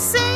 See